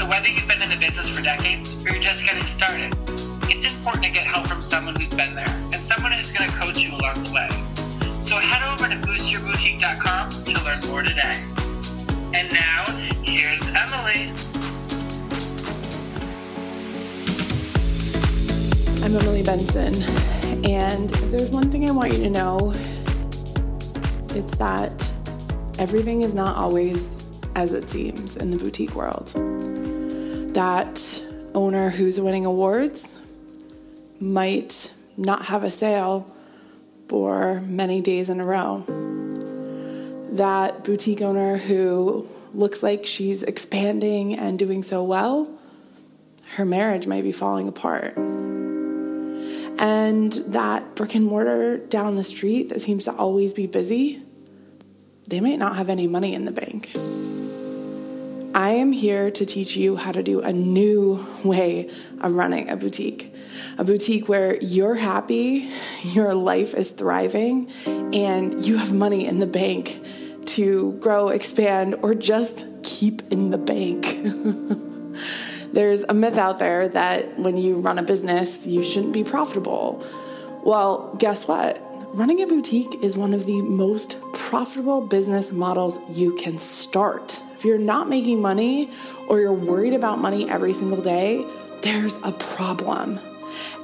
So whether you've been in the business for decades or you're just getting started, it's important to get help from someone who's been there and someone who's going to coach you along the way. So head over to boostyourboutique.com to learn more today. And now, here's Emily. I'm Emily Benson, and if there's one thing I want you to know, it's that everything is not always as it seems in the boutique world. That owner who's winning awards might not have a sale for many days in a row. That boutique owner who looks like she's expanding and doing so well, her marriage might be falling apart. And that brick and mortar down the street that seems to always be busy, they might not have any money in the bank. I am here to teach you how to do a new way of running a boutique. A boutique where you're happy, your life is thriving, and you have money in the bank to grow, expand, or just keep in the bank. There's a myth out there that when you run a business, you shouldn't be profitable. Well, guess what? Running a boutique is one of the most profitable business models you can start. If you're not making money or you're worried about money every single day, there's a problem.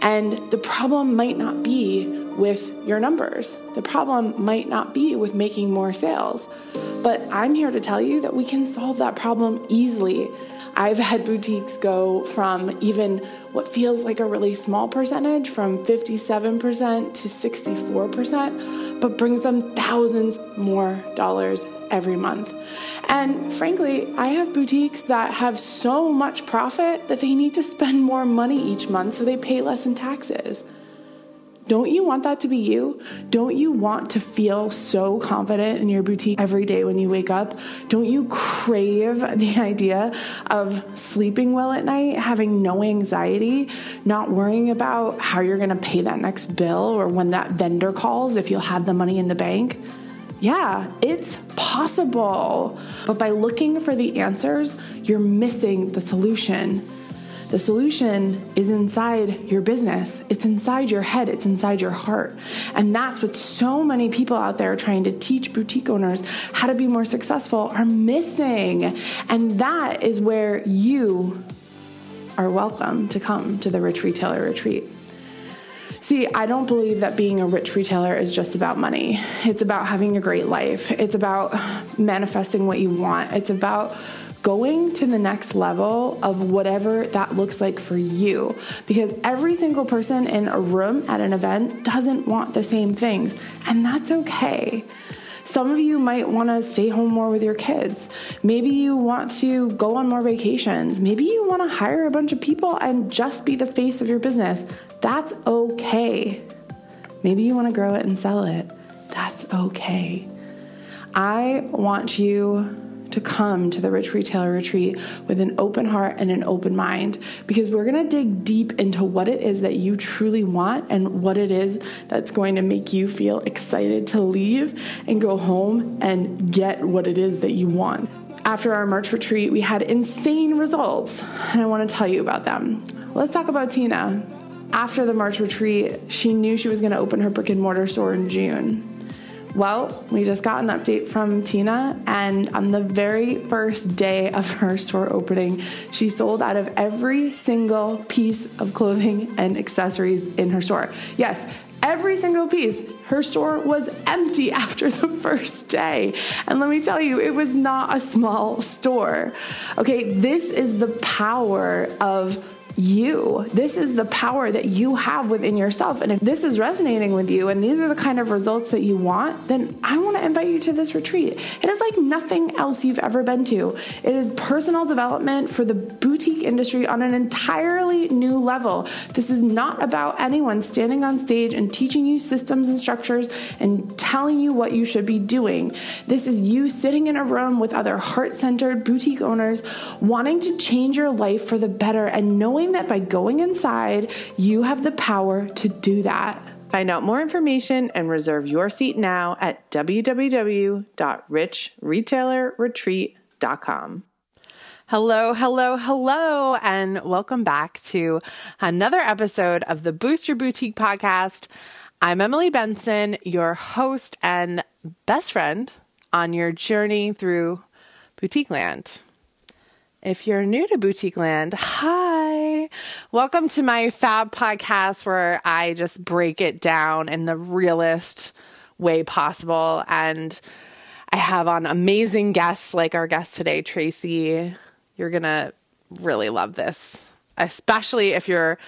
And the problem might not be with your numbers. The problem might not be with making more sales. But I'm here to tell you that we can solve that problem easily. I've had boutiques go from even what feels like a really small percentage, from 57% to 64%, but brings them thousands more dollars every month. And frankly, I have boutiques that have so much profit that they need to spend more money each month so they pay less in taxes. Don't you want that to be you? Don't you want to feel so confident in your boutique every day when you wake up? Don't you crave the idea of sleeping well at night, having no anxiety, not worrying about how you're going to pay that next bill or when that vendor calls if you'll have the money in the bank? Yeah, it's possible. But by looking for the answers, you're missing the solution. The solution is inside your business. It's inside your head. It's inside your heart. And that's what so many people out there trying to teach boutique owners how to be more successful are missing. And that is where you are welcome to come to the Rich Retailer Retreat. See, I don't believe that being a rich retailer is just about money. It's about having a great life. It's about manifesting what you want. It's about going to the next level of whatever that looks like for you. Because every single person in a room at an event doesn't want the same things, and that's okay. Some of you might want to stay home more with your kids. Maybe you want to go on more vacations. Maybe you want to hire a bunch of people and just be the face of your business. That's okay. Maybe you want to grow it and sell it. That's okay. I want you to come to the Rich Retailer Retreat with an open heart and an open mind because we're going to dig deep into what it is that you truly want and what it is that's going to make you feel excited to leave and go home and get what it is that you want. After our March retreat, we had insane results, and I want to tell you about them. Let's talk about Tina. After the March retreat, she knew she was going to open her brick and mortar store in June. Well, we just got an update from Tina, and on the very first day of her store opening, she sold out of every single piece of clothing and accessories in her store. Yes, every single piece. Her store was empty after the first day. And let me tell you, it was not a small store. Okay, this is the power of you. This is the power that you have within yourself. And if this is resonating with you and these are the kind of results that you want, then I want to invite you to this retreat. It is like nothing else you've ever been to. It is personal development for the boutique industry on an entirely new level. This is not about anyone standing on stage and teaching you systems and structures and telling you what you should be doing. This is you sitting in a room with other heart centered boutique owners wanting to change your life for the better and knowing that by going inside, you have the power to do that. Find out more information and reserve your seat now at www.richretailerretreat.com. Hello, hello, hello, and welcome back to another episode of the Boost Your Boutique podcast. I'm Emily Benson, your host and best friend on your journey through boutique land. If you're new to Boutique Land, hi. Welcome to my fab podcast where I just break it down in the realest way possible. And I have on amazing guests like our guest today, Tracy. You're going to really love this, especially if you're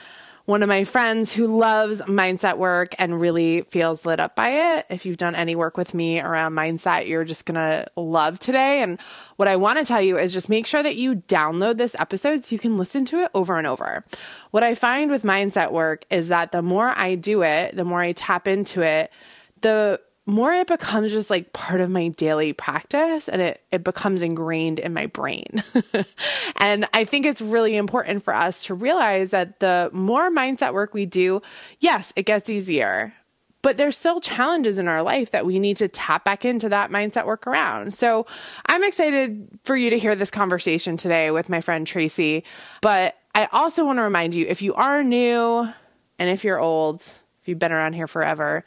one of my friends who loves mindset work and really feels lit up by it. If you've done any work with me around mindset, you're just going to love today. And what I want to tell you is just make sure that you download this episode so you can listen to it over and over. What I find with mindset work is that the more I do it, the more I tap into it, the more it becomes just like part of my daily practice and it, it becomes ingrained in my brain. and I think it's really important for us to realize that the more mindset work we do, yes, it gets easier, but there's still challenges in our life that we need to tap back into that mindset work around. So I'm excited for you to hear this conversation today with my friend Tracy. But I also want to remind you if you are new and if you're old, if you've been around here forever,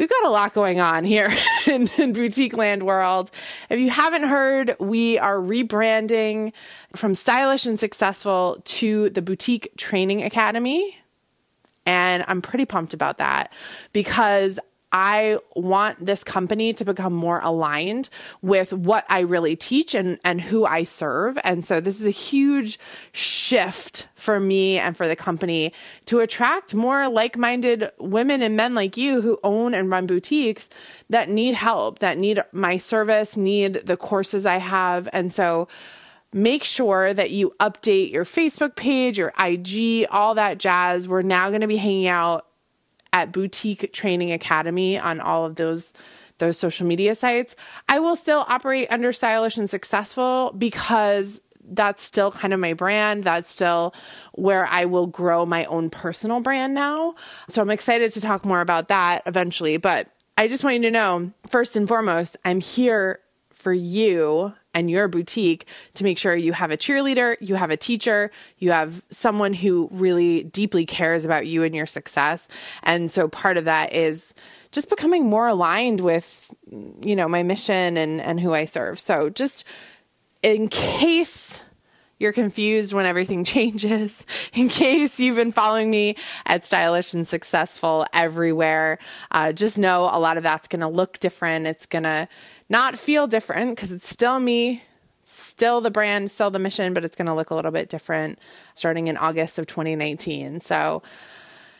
we've got a lot going on here in, in, boutique land world. If you haven't heard, we are rebranding from stylish and successful to the boutique training academy. And I'm pretty pumped about that because I want this company to become more aligned with what I really teach and, and who I serve. And so this is a huge shift for me and for the company to attract more like minded women and men like you who own and run boutiques that need help, that need my service, need the courses I have. And so make sure that you update your Facebook page, your IG, all that jazz. We're now going to be hanging out at Boutique Training Academy on all of those those social media sites. I will still operate under stylish and successful because that's still kind of my brand. That's still where I will grow my own personal brand now. So I'm excited to talk more about that eventually. But I just want you to know first and foremost, I'm here for you and your boutique to make sure you have a cheerleader, you have a teacher, you have someone who really deeply cares about you and your success. And so part of that is just becoming more aligned with, you know, my mission and, and who I serve. So just in case you're confused when everything changes. In case you've been following me at Stylish and Successful everywhere, uh, just know a lot of that's going to look different. It's going to not feel different because it's still me, still the brand, still the mission, but it's going to look a little bit different starting in August of 2019. So,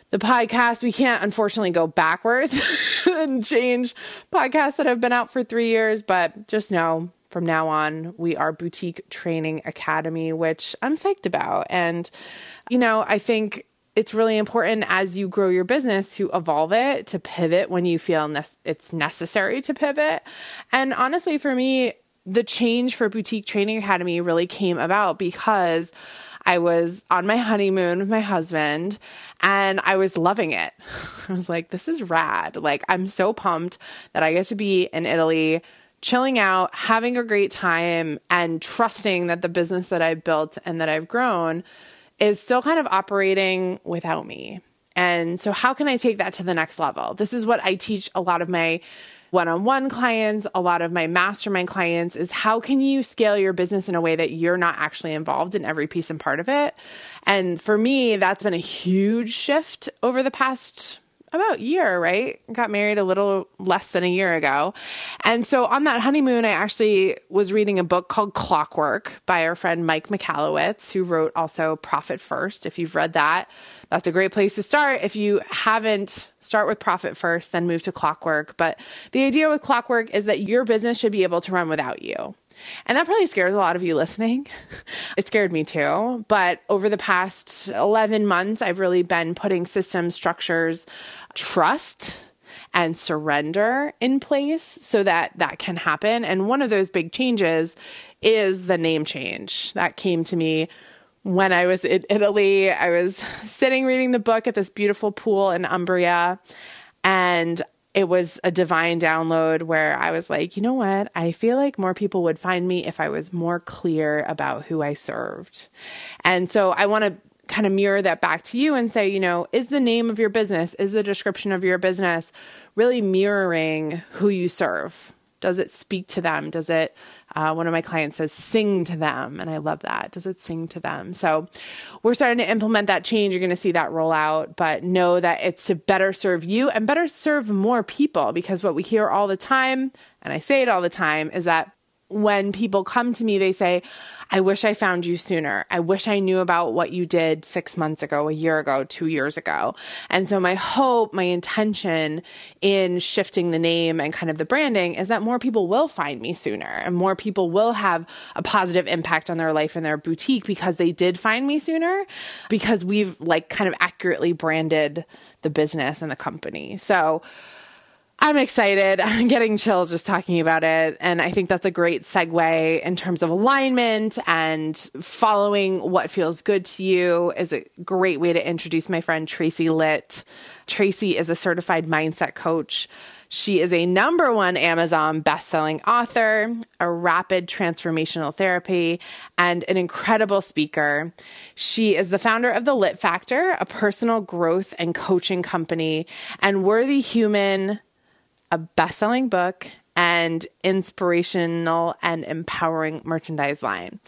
the podcast, we can't unfortunately go backwards and change podcasts that have been out for three years, but just know from now on, we are Boutique Training Academy, which I'm psyched about. And, you know, I think it's really important as you grow your business to evolve it, to pivot when you feel ne- it's necessary to pivot. And honestly, for me, the change for Boutique Training Academy really came about because I was on my honeymoon with my husband and I was loving it. I was like, this is rad. Like, I'm so pumped that I get to be in Italy chilling out, having a great time, and trusting that the business that I've built and that I've grown is still kind of operating without me. And so, how can I take that to the next level? This is what I teach a lot of my one on one clients, a lot of my mastermind clients is how can you scale your business in a way that you're not actually involved in every piece and part of it? And for me, that's been a huge shift over the past about year, right? Got married a little less than a year ago. And so on that honeymoon, I actually was reading a book called Clockwork by our friend Mike Michalowicz, who wrote also Profit First. If you've read that, that's a great place to start. If you haven't, start with Profit First, then move to Clockwork. But the idea with Clockwork is that your business should be able to run without you. And that probably scares a lot of you listening. It scared me too. But over the past 11 months, I've really been putting systems, structures, trust, and surrender in place so that that can happen. And one of those big changes is the name change that came to me when I was in Italy. I was sitting reading the book at this beautiful pool in Umbria. And it was a divine download where I was like, you know what? I feel like more people would find me if I was more clear about who I served. And so I want to kind of mirror that back to you and say, you know, is the name of your business, is the description of your business really mirroring who you serve? Does it speak to them? Does it, uh, one of my clients says, sing to them? And I love that. Does it sing to them? So we're starting to implement that change. You're going to see that roll out, but know that it's to better serve you and better serve more people because what we hear all the time, and I say it all the time, is that when people come to me, they say, I wish I found you sooner. I wish I knew about what you did six months ago, a year ago, two years ago. And so, my hope, my intention in shifting the name and kind of the branding is that more people will find me sooner and more people will have a positive impact on their life and their boutique because they did find me sooner because we've like kind of accurately branded the business and the company. So, I'm excited. I'm getting chills just talking about it. And I think that's a great segue in terms of alignment and following what feels good to you is a great way to introduce my friend Tracy Litt. Tracy is a certified mindset coach. She is a number one Amazon bestselling author, a rapid transformational therapy, and an incredible speaker. She is the founder of the Litt Factor, a personal growth and coaching company, and Worthy Human a best selling book, and inspirational and empowering merchandise line.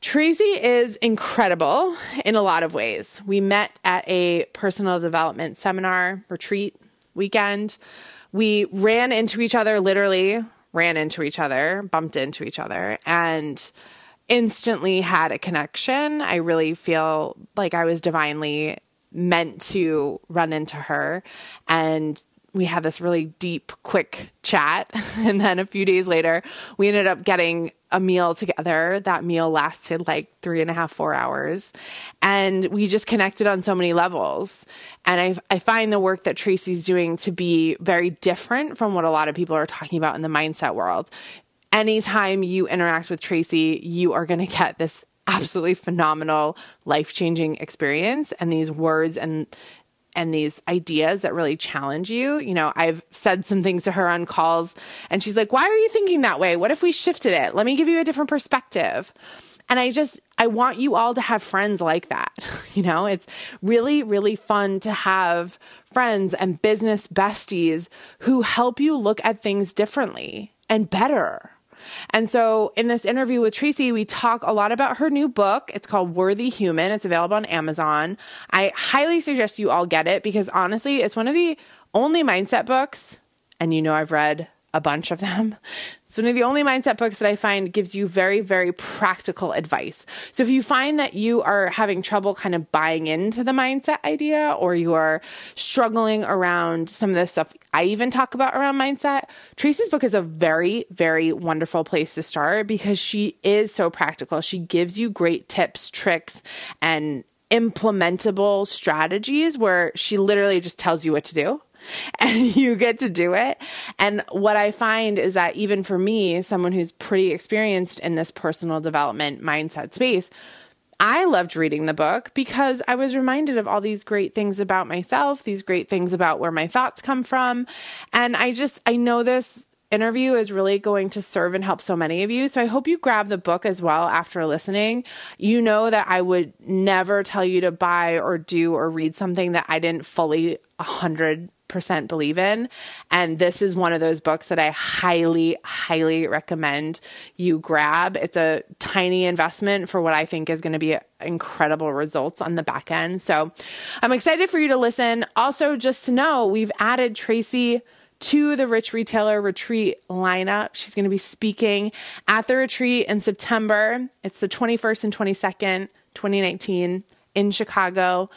Tracy is incredible in a lot of ways. We met at a personal development seminar, retreat, weekend. We ran into each other, literally ran into each other, bumped into each other, and instantly had a connection. I really feel like I was divinely meant to run into her and we had this really deep, quick chat. And then a few days later, we ended up getting a meal together. That meal lasted like three and a half, four hours. And we just connected on so many levels. And I, I find the work that Tracy's doing to be very different from what a lot of people are talking about in the mindset world. Anytime you interact with Tracy, you are going to get this absolutely phenomenal, life changing experience. And these words and and these ideas that really challenge you. You know, I've said some things to her on calls and she's like, Why are you thinking that way? What if we shifted it? Let me give you a different perspective. And I just, I want you all to have friends like that. You know, it's really, really fun to have friends and business besties who help you look at things differently and better. And so in this interview with Tracy, we talk a lot about her new book. It's called Worthy Human. It's available on Amazon. I highly suggest you all get it because honestly, it's one of the only mindset books, and you know I've read a bunch of them. It's one of the only mindset books that I find gives you very, very practical advice. So if you find that you are having trouble kind of buying into the mindset idea or you are struggling around some of the stuff I even talk about around mindset, Tracy's book is a very, very wonderful place to start because she is so practical. She gives you great tips, tricks, and implementable strategies where she literally just tells you what to do and you get to do it. And what I find is that even for me, someone who's pretty experienced in this personal development mindset space, I loved reading the book because I was reminded of all these great things about myself, these great things about where my thoughts come from. And I just, I know this interview is really going to serve and help so many of you. So I hope you grab the book as well after listening. You know that I would never tell you to buy or do or read something that I didn't fully 100 100% believe in. And this is one of those books that I highly, highly recommend you grab. It's a tiny investment for what I think is going to be incredible results on the back end. So I'm excited for you to listen. Also, just to know, we've added Tracy to the Rich Retailer Retreat lineup. She's going to be speaking at the retreat in September. It's the 21st and 22nd, 2019 in Chicago.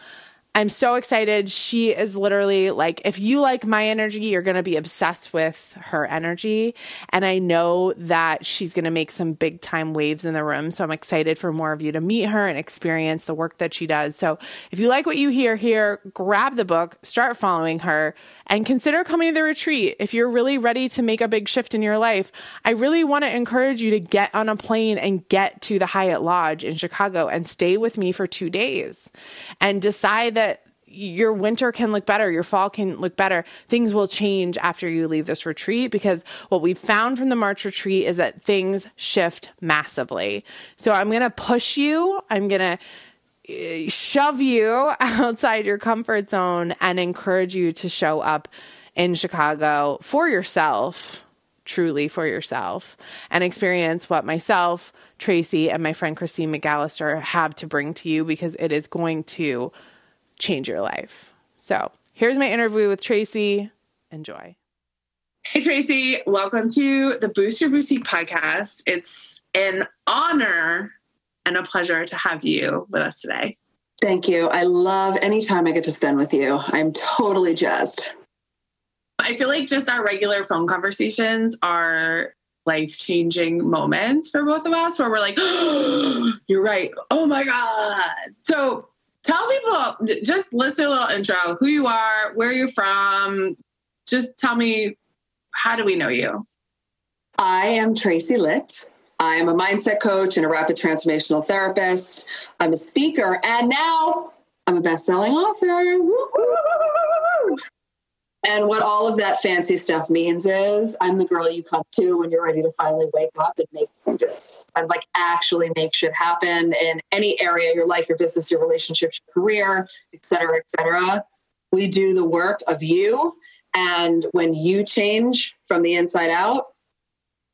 I'm so excited. She is literally like, if you like my energy, you're going to be obsessed with her energy. And I know that she's going to make some big time waves in the room. So I'm excited for more of you to meet her and experience the work that she does. So if you like what you hear here, grab the book, start following her, and consider coming to the retreat. If you're really ready to make a big shift in your life, I really want to encourage you to get on a plane and get to the Hyatt Lodge in Chicago and stay with me for two days and decide that your winter can look better, your fall can look better. Things will change after you leave this retreat because what we've found from the March retreat is that things shift massively. So I'm going to push you. I'm going to shove you outside your comfort zone and encourage you to show up in Chicago for yourself, truly for yourself, and experience what myself, Tracy, and my friend Christine McAllister have to bring to you because it is going to change your life. So here's my interview with Tracy. Enjoy. Hey, Tracy, welcome to the Boost Your Boutique podcast. It's an honor and a pleasure to have you with us today. Thank you. I love any time I get to spend with you. I'm totally jazzed. I feel like just our regular phone conversations are life changing moments for both of us where we're like, oh, you're right. Oh my God. So tell people, just list a little intro who you are, where you're from. Just tell me, how do we know you? I am Tracy Litt. I'm a mindset coach and a rapid transformational therapist. I'm a speaker, and now I'm a best-selling author. And what all of that fancy stuff means is I'm the girl you come to when you're ready to finally wake up and make changes and like actually make shit happen in any area your life, your business, your relationships, your career, et cetera, et cetera. We do the work of you. And when you change from the inside out,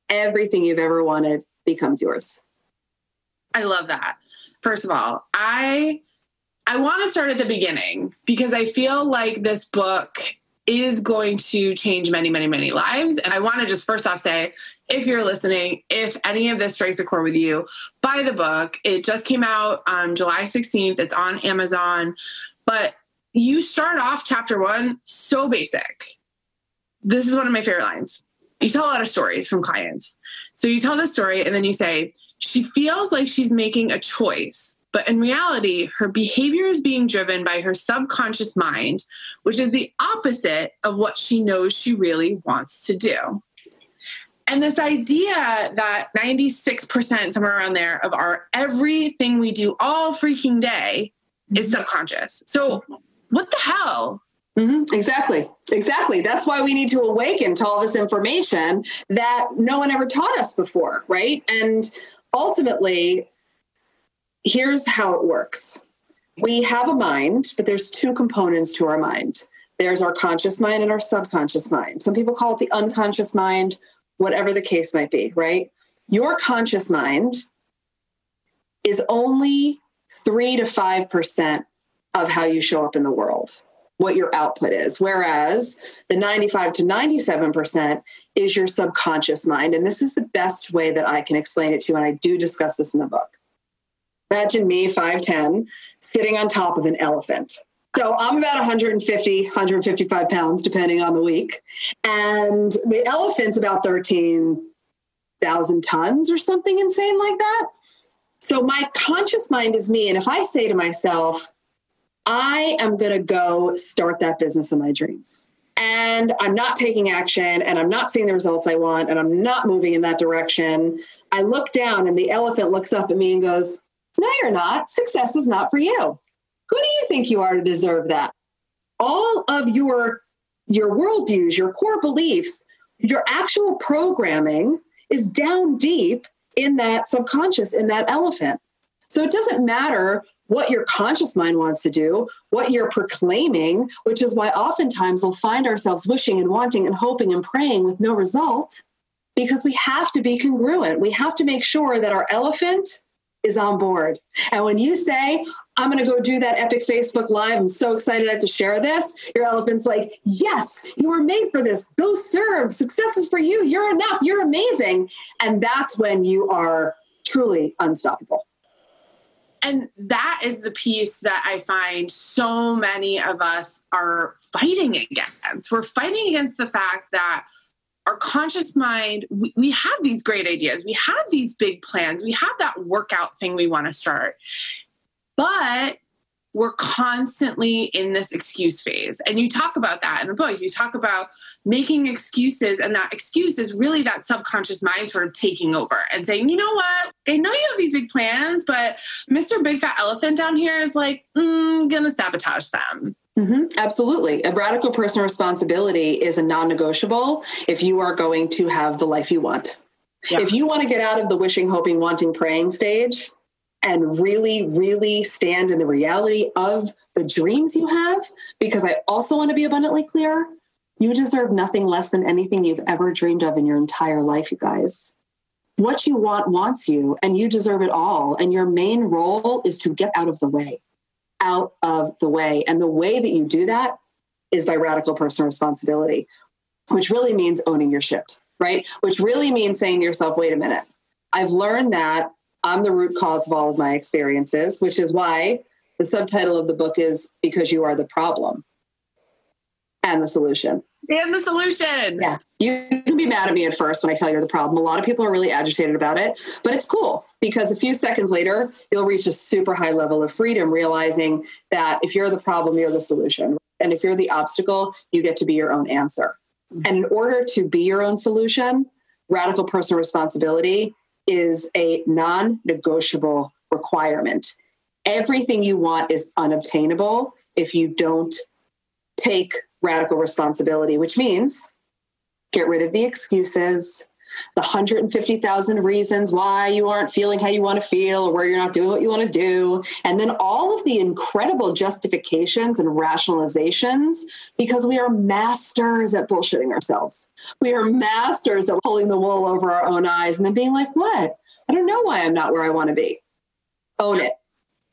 everything you've ever wanted becomes yours. I love that. First of all, I I want to start at the beginning because I feel like this book is going to change many, many, many lives. And I want to just first off say, if you're listening, if any of this strikes a chord with you, buy the book. It just came out on July 16th. It's on Amazon. But you start off chapter one so basic. This is one of my favorite lines. You tell a lot of stories from clients. So you tell the story and then you say, she feels like she's making a choice, but in reality, her behavior is being driven by her subconscious mind, which is the opposite of what she knows she really wants to do. And this idea that 96%, somewhere around there, of our everything we do all freaking day is mm-hmm. subconscious. So, what the hell? Mm-hmm. Exactly. Exactly. That's why we need to awaken to all this information that no one ever taught us before, right? And ultimately, here's how it works we have a mind, but there's two components to our mind there's our conscious mind and our subconscious mind. Some people call it the unconscious mind, whatever the case might be, right? Your conscious mind is only three to 5% of how you show up in the world what your output is. Whereas the 95 to 97% is your subconscious mind. And this is the best way that I can explain it to you. And I do discuss this in the book. Imagine me, 5'10, sitting on top of an elephant. So I'm about 150, 155 pounds, depending on the week. And the elephant's about 13,000 tons or something insane like that. So my conscious mind is me. And if I say to myself, I am going to go start that business of my dreams. And I'm not taking action and I'm not seeing the results I want and I'm not moving in that direction. I look down and the elephant looks up at me and goes, No, you're not. Success is not for you. Who do you think you are to deserve that? All of your your worldviews, your core beliefs, your actual programming is down deep in that subconscious, in that elephant. So it doesn't matter what your conscious mind wants to do, what you're proclaiming, which is why oftentimes we'll find ourselves wishing and wanting and hoping and praying with no result because we have to be congruent. We have to make sure that our elephant is on board. And when you say, I'm going to go do that epic Facebook Live, I'm so excited I have to share this, your elephant's like, Yes, you were made for this. Go serve. Success is for you. You're enough. You're amazing. And that's when you are truly unstoppable. And that is the piece that I find so many of us are fighting against. We're fighting against the fact that our conscious mind, we, we, have these great ideas, we have these big plans, we have that workout thing we want to start. But we're constantly in this excuse phase. And you talk about that in the book. You talk about making excuses, and that excuse is really that subconscious mind sort of taking over and saying, you know what? I know you have these big plans, but Mr. Big Fat Elephant down here is like, mm, gonna sabotage them. Mm-hmm, absolutely. A radical personal responsibility is a non negotiable if you are going to have the life you want. Yeah. If you want to get out of the wishing, hoping, wanting, praying stage and really, really stand in the reality of the dreams you have, because I also want to be abundantly clear you deserve nothing less than anything you've ever dreamed of in your entire life, you guys. What you want wants you, and you deserve it all. And your main role is to get out of the way out of the way. And the way that you do that is by radical personal responsibility, which really means owning your shit, right? Which really means saying to yourself, wait a minute, I've learned that I'm the root cause of all of my experiences, which is why the subtitle of the book is Because You Are the Problem and the Solution. And the solution. Yeah. You can be mad at me at first when I tell you the problem. A lot of people are really agitated about it, but it's cool because a few seconds later, you'll reach a super high level of freedom, realizing that if you're the problem, you're the solution. And if you're the obstacle, you get to be your own answer. Mm-hmm. And in order to be your own solution, radical personal responsibility is a non negotiable requirement. Everything you want is unobtainable if you don't take radical responsibility, which means get rid of the excuses, the 150,000 reasons why you aren't feeling how you want to feel or where you're not doing what you want to do. And then all of the incredible justifications and rationalizations because we are masters at bullshitting ourselves. We are masters at pulling the wool over our own eyes and then being like, what? I don't know why I'm not where I want to be. Own it.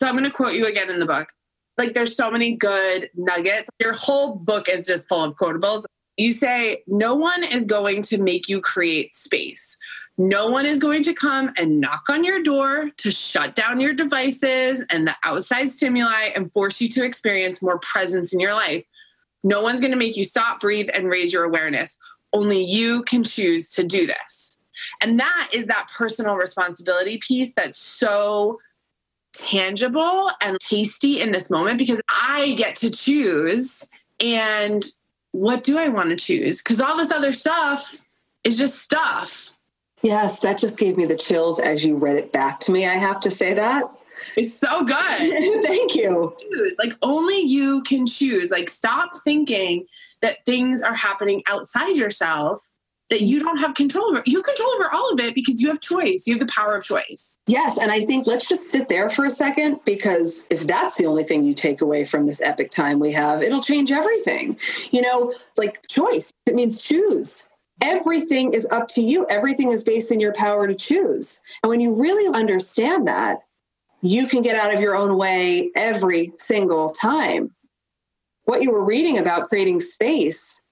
So I'm going to quote you again in the book. Like there's so many good nuggets. Your whole book is just full of quotables. You say, no one is going to make you create space. No one is going to come and knock on your door to shut down your devices and the outside stimuli and force you to experience more presence in your life. No one's going to make you stop, breathe, and raise your awareness. Only you can choose to do this. And that is that personal responsibility piece that's so tangible and tasty in this moment because I get to choose. And what do I want to choose? Because all this other stuff is just stuff. Yes, that just gave me the chills as you read it back to me. I have to say that. It's so good. Thank you. Like only you can choose. Like stop thinking that things are happening outside yourself that you don't have control over. You have control over all of it because you have choice. You have the power of choice. Yes. And I think let's just sit there for a second because if that's the only thing you take away from this epic time we have, it'll change everything. You know, like choice, it means choose. Everything is up to you. Everything is based in your power to choose. And when you really understand that, you can get out of your own way every single time. What you were reading about creating space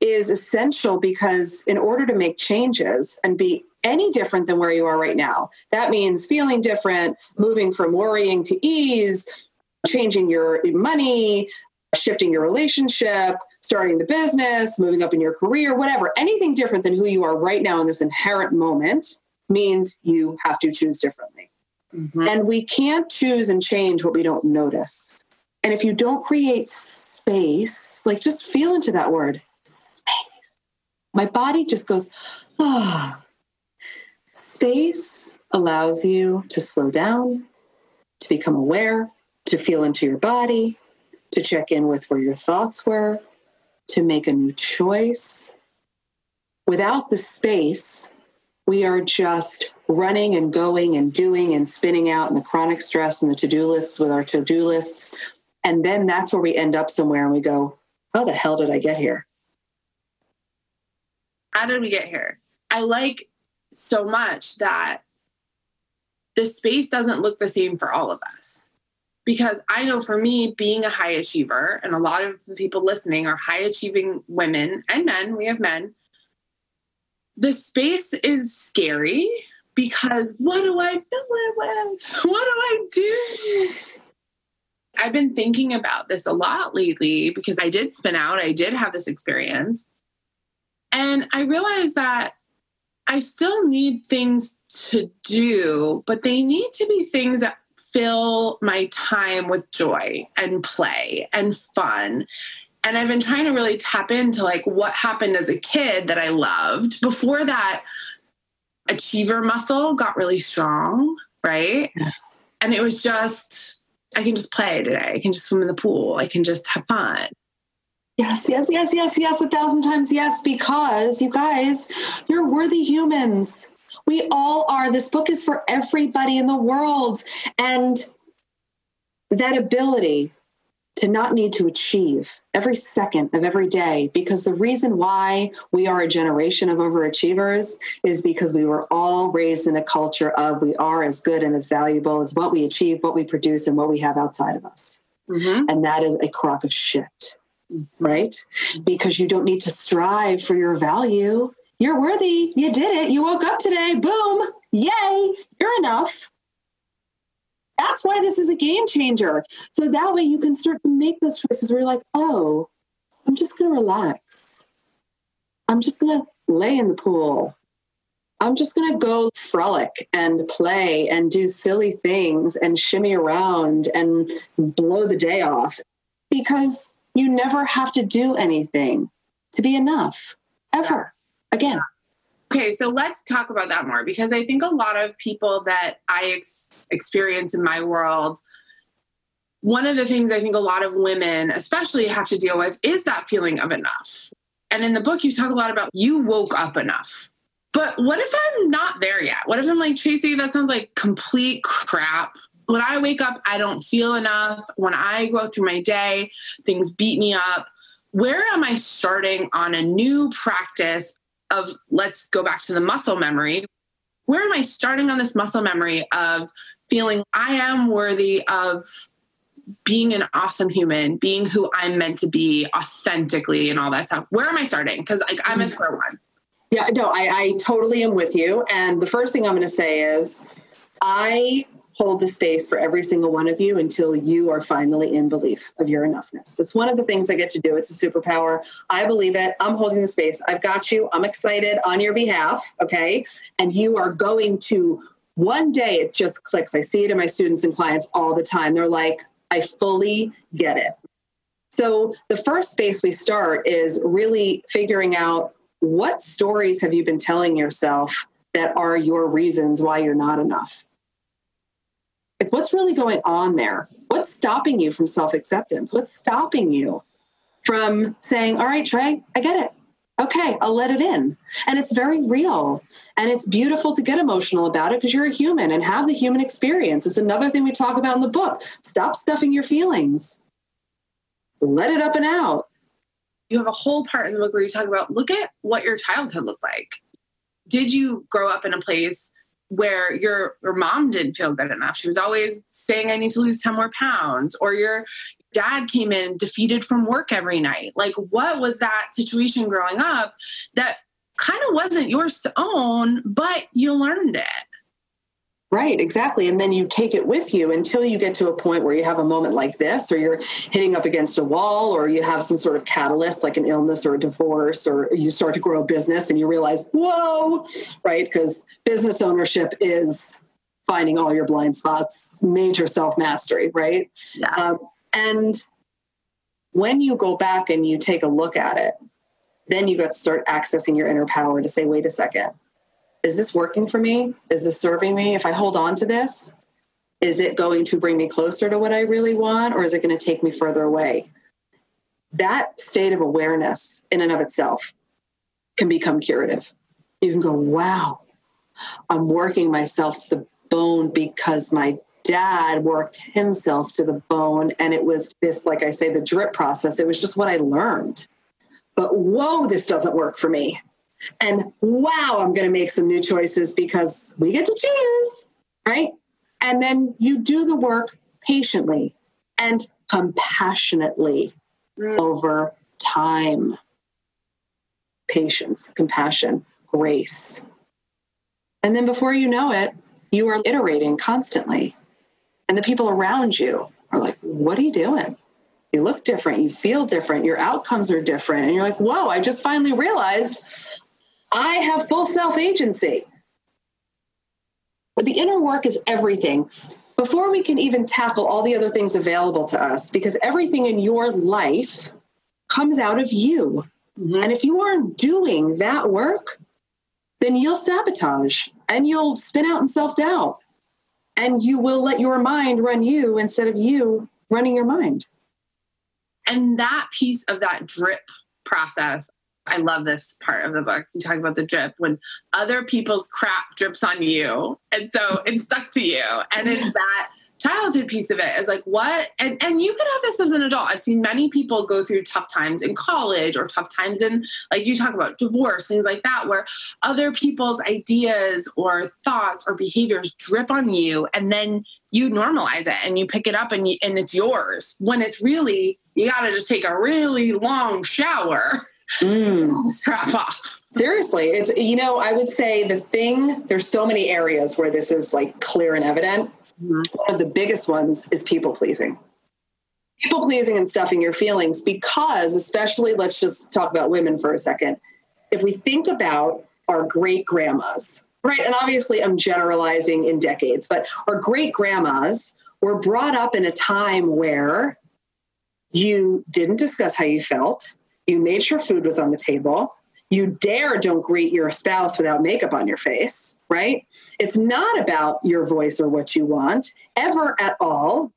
is essential because in order to make changes and be any different than where you are right now, that means feeling different, moving from worrying to ease, changing your money, shifting your relationship, starting the business, moving up in your career, whatever, anything different than who you are right now in this inherent moment means you have to choose differently. Mm-hmm. And we can't choose and change what we don't notice. And if you don't create space, like just feel into that word my body just goes, ah. Space allows you to slow down, to become aware, to feel into your body, to check in with where your thoughts were, to make a new choice. Without the space, we are just running and going and doing and spinning out in the chronic stress and the to-do lists with our to-do lists and then that's where we end up somewhere and we go how the hell did i get here how did we get here i like so much that the space doesn't look the same for all of us because i know for me being a high achiever and a lot of people listening are high achieving women and men we have men the space is scary because what do I fill it with? What do I do? I've been thinking about this a lot lately because I did spin out, I did have this experience. And I realized that I still need things to do, but they need to be things that fill my time with joy and play and fun and I've been trying to really tap into like what happened as a kid that I loved. Before that, achiever muscle got really strong, right? Yeah. And it was just, I can just play today. I can just swim in the pool. I can just have fun. Yes, yes, yes, yes, yes, a thousand times yes, because you guys, you're worthy humans. We all are. This book is for everybody in the world. And that ability to not need to achieve every second of every day because the reason why we are a generation of overachievers is because we were all raised in a culture of we are as good and as valuable as what we achieve, what we produce, and what we have outside of us. Mm-hmm. And that is a crock of shit, right? Because you don't need to strive for your value. You're worthy. You did it. You woke up today. Boom. Yay. You're enough. That's why this is a game changer. So that way you can start to make those choices where you're like, oh, I'm just going to relax. I'm just going to lay in the pool. I'm just going to go frolic and play and do silly things and shimmy around and blow the day off because you never have to do anything to be enough ever again. Okay, so let's talk about that more because I think a lot of people that I ex- experience in my world, one of the things I think a lot of women, especially, have to deal with is that feeling of enough. And in the book, you talk a lot about you woke up enough. But what if I'm not there yet? What if I'm like, Tracy, that sounds like complete crap. When I wake up, I don't feel enough. When I go through my day, things beat me up. Where am I starting on a new practice of let's go back to the muscle memory. Where am I starting on this muscle memory of feeling I am worthy of being an awesome human, being who I'm meant to be authentically and all that stuff? Where am I starting? Because like I'm a mm-hmm. square one. Yeah, no, I, I totally am with you. And the first thing I'm going to say is I hold the space for every single one of you until you are finally in belief of your enoughness. It's one of the things I get to do. It's a superpower. I believe it. I'm holding the space. I've got you. I'm excited on your behalf. Okay. And you are going to one day it just clicks. I see it in my students and clients all the time. They're like, I fully get it. So the first space we start is really figuring out what stories have you been telling yourself that are your reasons why you're not enough like, what's really going on there? What's stopping you from self acceptance? What's stopping you from saying, all right, Trey, I get it. Okay, I'll let it in. And it's very real. And it's beautiful to get emotional about it because you're a human and have the human experience. It's another thing we talk about in the book. Stop stuffing your feelings, let it up and out. You have a whole part in the book where you talk about look at what your childhood looked like. Did you grow up in a place where your your mom didn't feel good enough. She was always saying, I need to lose 10 more pounds, or your dad came in defeated from work every night. Like, what was that situation growing up that kind of wasn't yours to own, but you learned it? Right, exactly. And then you take it with you until you get to a point where you have a moment like this, or you're hitting up against a wall, or you have some sort of catalyst like an illness or a divorce, or you start to grow a business and you realize, whoa, right? Because business ownership is finding all your blind spots, major self mastery, right? Yeah. Um, and when you go back and you take a look at it, then you got to start accessing your inner power to say, wait a second is this working for me? Is this serving me? If I hold on to this, is it going to bring me closer to what I really want or is it going to take me further away? That state of awareness in and of itself can become curative. You can go, wow, I'm working myself to the bone because my dad worked himself to the bone. And it was this, like I say, the drip process. It was just what I learned. But whoa, this doesn't work for me. And wow, I'm going to make some new choices because we get to choose, right? And then you do the work patiently and compassionately mm. over time. Patience, compassion, grace. And then before you know it, you are iterating constantly. And the people around you are like, what are you doing? You look different, you feel different, your outcomes are different. And you're like, whoa, I just finally realized I have full self agency. But the inner work is everything. Before we can even tackle all the other things available to us, because everything in your life comes out of you. Mm-hmm. And if you aren't doing that work, then you'll sabotage and you'll spin out in self doubt. And you will let your mind run you instead of you running your mind. And that piece of that drip process, I love this part of the book. You talk about the drip when other people's crap drips on you. And so it's stuck to you. And it's that childhood piece of it is like what and and you can have this as an adult i've seen many people go through tough times in college or tough times in like you talk about divorce things like that where other people's ideas or thoughts or behaviors drip on you and then you normalize it and you pick it up and you, and it's yours when it's really you got to just take a really long shower mm. off seriously it's you know i would say the thing there's so many areas where this is like clear and evident Mm-hmm. One of the biggest ones is people pleasing. People pleasing and stuffing your feelings because, especially, let's just talk about women for a second. If we think about our great grandmas, right? And obviously, I'm generalizing in decades, but our great grandmas were brought up in a time where you didn't discuss how you felt, you made sure food was on the table, you dare don't greet your spouse without makeup on your face, right? It's not about your voice or what you want ever at all.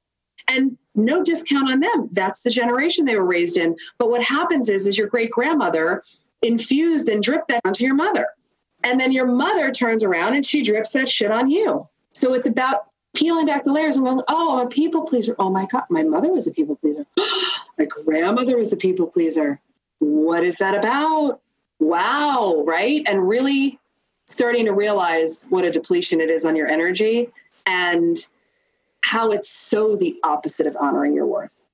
And no discount on them. That's the generation they were raised in. But what happens is, is your great grandmother infused and dripped that onto your mother. And then your mother turns around and she drips that shit on you. So it's about peeling back the layers and going, oh, I'm a people pleaser. Oh my God, my mother was a people pleaser. my grandmother was a people pleaser. What is that about? wow, right? And really starting to realize what a depletion it is on your energy and how it's so the opposite of honoring your worth.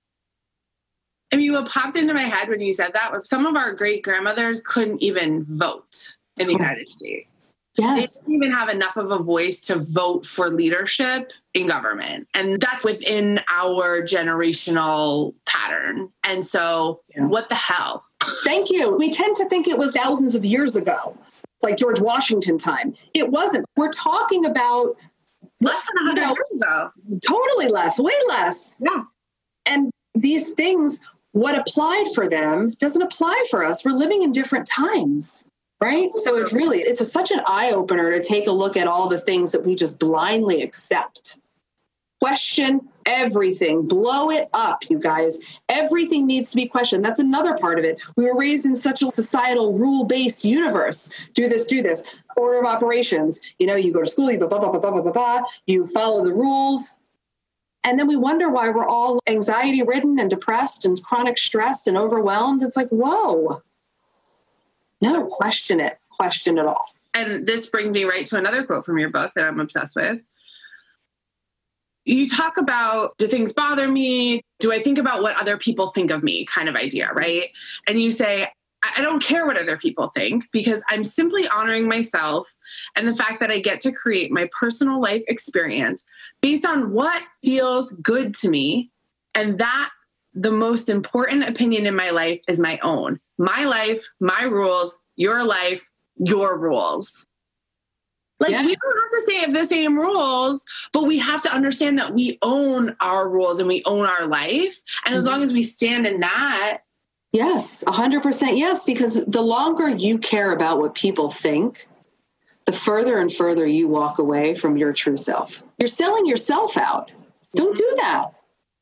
I mean, what popped into my head when you said that was some of our great grandmothers couldn't even vote in the oh. United States. Yes. They didn't even have enough of a voice to vote for leadership in government. And that's within our generational pattern. And so, yeah. what the hell? Thank you. We tend to think it was thousands of years ago, like George Washington time. It wasn't. We're talking about less than 100 you know, years ago. Totally less, way less. Yeah. And these things, what applied for them doesn't apply for us. We're living in different times right so it's really it's a, such an eye-opener to take a look at all the things that we just blindly accept question everything. Blow it up you guys. Everything needs to be questioned. That's another part of it. We were raised in such a societal rule-based universe. Do this do this. Order of operations. You know you go to school you blah blah blah blah blah blah blah. You follow the rules. And then we wonder why we're all anxiety ridden and depressed and chronic stressed and overwhelmed. It's like whoa. No question it. Question it all. And this brings me right to another quote from your book that i'm obsessed with you talk about do things bother me? Do I think about what other people think of me kind of idea, right? And you say, I don't care what other people think because I'm simply honoring myself and the fact that I get to create my personal life experience based on what feels good to me. And that the most important opinion in my life is my own. My life, my rules, your life, your rules. Like yes. we don't have to say the same rules, but we have to understand that we own our rules and we own our life. And as mm-hmm. long as we stand in that. Yes, 100% yes, because the longer you care about what people think, the further and further you walk away from your true self. You're selling yourself out. Don't do that.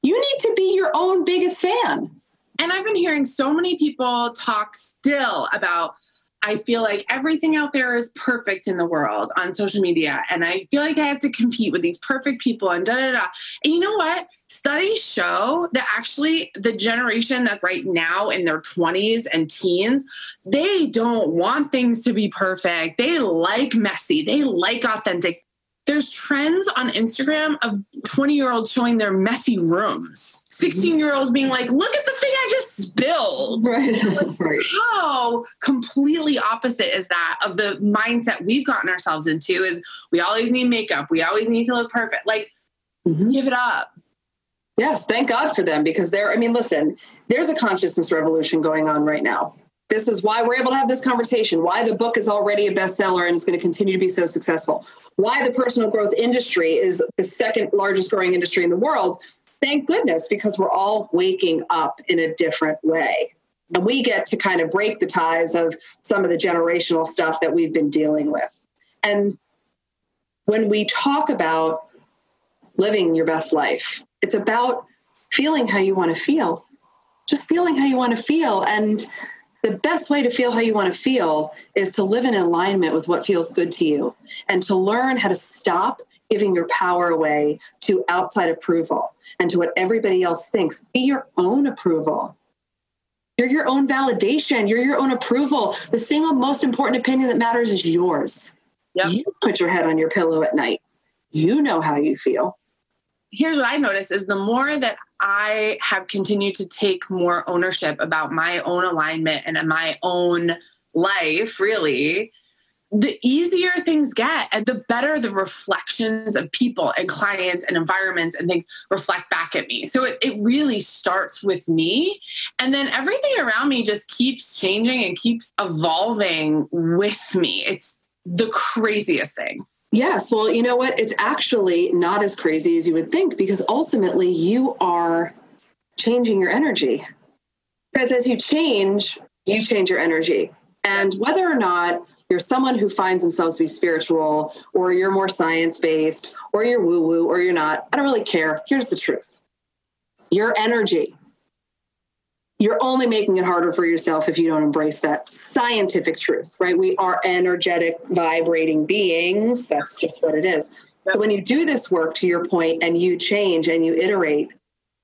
You need to be your own biggest fan. And I've been hearing so many people talk still about I feel like everything out there is perfect in the world on social media. And I feel like I have to compete with these perfect people and da da da. And you know what? Studies show that actually the generation that's right now in their 20s and teens, they don't want things to be perfect. They like messy, they like authentic. There's trends on Instagram of 20 year olds showing their messy rooms. 16 year olds being like, look at the thing I just spilled. Right. right. How completely opposite is that of the mindset we've gotten ourselves into is we always need makeup. We always need to look perfect. Like, mm-hmm. give it up. Yes, thank God for them because they're, I mean, listen, there's a consciousness revolution going on right now. This is why we're able to have this conversation, why the book is already a bestseller and is going to continue to be so successful, why the personal growth industry is the second largest growing industry in the world. Thank goodness, because we're all waking up in a different way. And we get to kind of break the ties of some of the generational stuff that we've been dealing with. And when we talk about living your best life, it's about feeling how you want to feel, just feeling how you want to feel. And the best way to feel how you want to feel is to live in alignment with what feels good to you and to learn how to stop giving your power away to outside approval and to what everybody else thinks. Be your own approval. You're your own validation. You're your own approval. The single most important opinion that matters is yours. Yep. You put your head on your pillow at night. You know how you feel. Here's what I notice is the more that I have continued to take more ownership about my own alignment and my own life, really, the easier things get and the better the reflections of people and clients and environments and things reflect back at me. So it, it really starts with me. And then everything around me just keeps changing and keeps evolving with me. It's the craziest thing. Yes. Well, you know what? It's actually not as crazy as you would think because ultimately you are changing your energy. Because as you change, you change your energy. And whether or not you're someone who finds themselves to be spiritual, or you're more science based, or you're woo woo, or you're not, I don't really care. Here's the truth your energy. You're only making it harder for yourself if you don't embrace that scientific truth, right? We are energetic, vibrating beings. That's just what it is. So when you do this work, to your point, and you change and you iterate,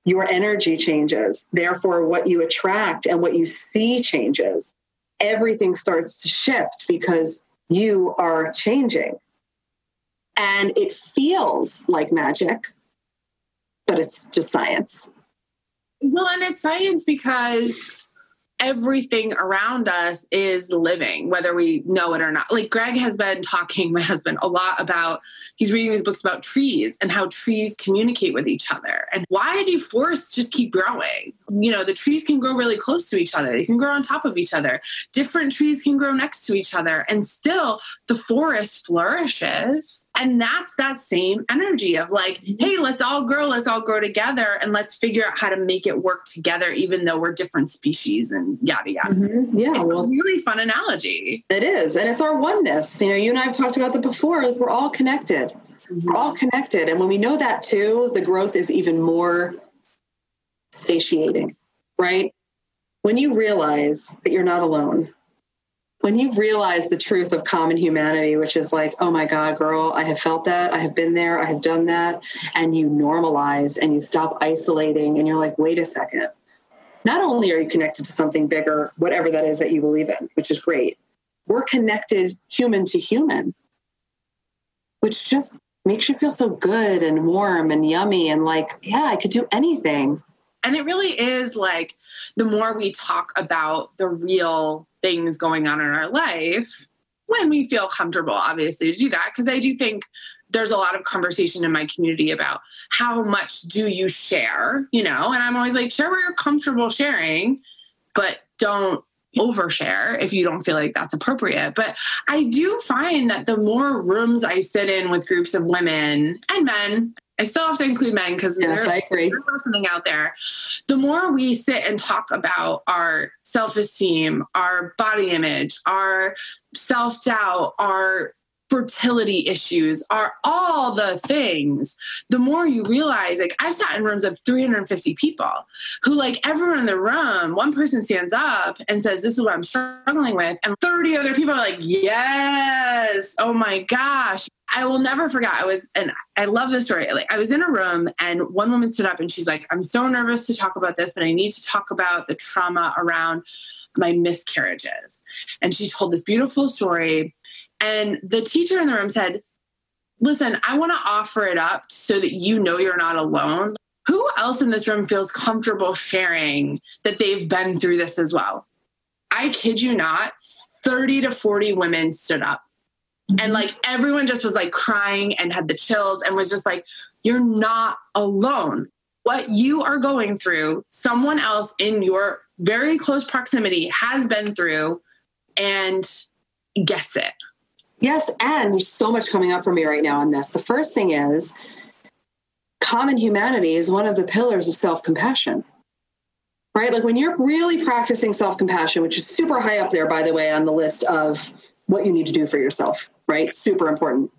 your energy changes. Therefore, what you attract and what you see changes everything starts to shift because you are changing. And it feels like magic, but it's just science. Well, and it's science because everything around us is living, whether we know it or not. Like Greg has been talking, my husband, a lot about, he's reading these books about trees and how trees communicate with each other. And why do forests just keep growing? You know, the trees can grow really close to each other, they can grow on top of each other. Different trees can grow next to each other, and still the forest flourishes. And that's that same energy of like, mm-hmm. hey, let's all grow, let's all grow together, and let's figure out how to make it work together, even though we're different species and yada yada. Mm-hmm. Yeah, it's well, a really fun analogy. It is, and it's our oneness. You know, you and I have talked about that before. We're all connected. Mm-hmm. We're all connected, and when we know that too, the growth is even more satiating, right? When you realize that you're not alone, when you realize the truth of common humanity, which is like, oh my God, girl, I have felt that, I have been there, I have done that, and you normalize and you stop isolating, and you're like, wait a second, not only are you connected to something bigger, whatever that is that you believe in, which is great, we're connected human to human, which just makes you feel so good and warm and yummy and like, yeah, I could do anything. And it really is like the more we talk about the real things going on in our life, when we feel comfortable, obviously, to do that, because I do think there's a lot of conversation in my community about how much do you share, you know, and I'm always like, share where you're comfortable sharing, but don't overshare if you don't feel like that's appropriate. But I do find that the more rooms I sit in with groups of women and men, I still have to include men because yes, I agree. listening out there. The more we sit and talk about our self esteem, our body image, our self doubt, our fertility issues, are all the things. The more you realize, like I've sat in rooms of 350 people who, like everyone in the room, one person stands up and says, This is what I'm struggling with. And 30 other people are like, Yes, oh my gosh. I will never forget. I was, and I love this story. Like, I was in a room, and one woman stood up and she's like, I'm so nervous to talk about this, but I need to talk about the trauma around my miscarriages. And she told this beautiful story. And the teacher in the room said, Listen, I want to offer it up so that you know you're not alone. Who else in this room feels comfortable sharing that they've been through this as well? I kid you not, 30 to 40 women stood up and like everyone just was like crying and had the chills and was just like, you're not alone. What you are going through, someone else in your very close proximity has been through and gets it. Yes. And there's so much coming up for me right now on this. The first thing is common humanity is one of the pillars of self compassion right? Like when you're really practicing self compassion, which is super high up there, by the way, on the list of what you need to do for yourself right? Super important.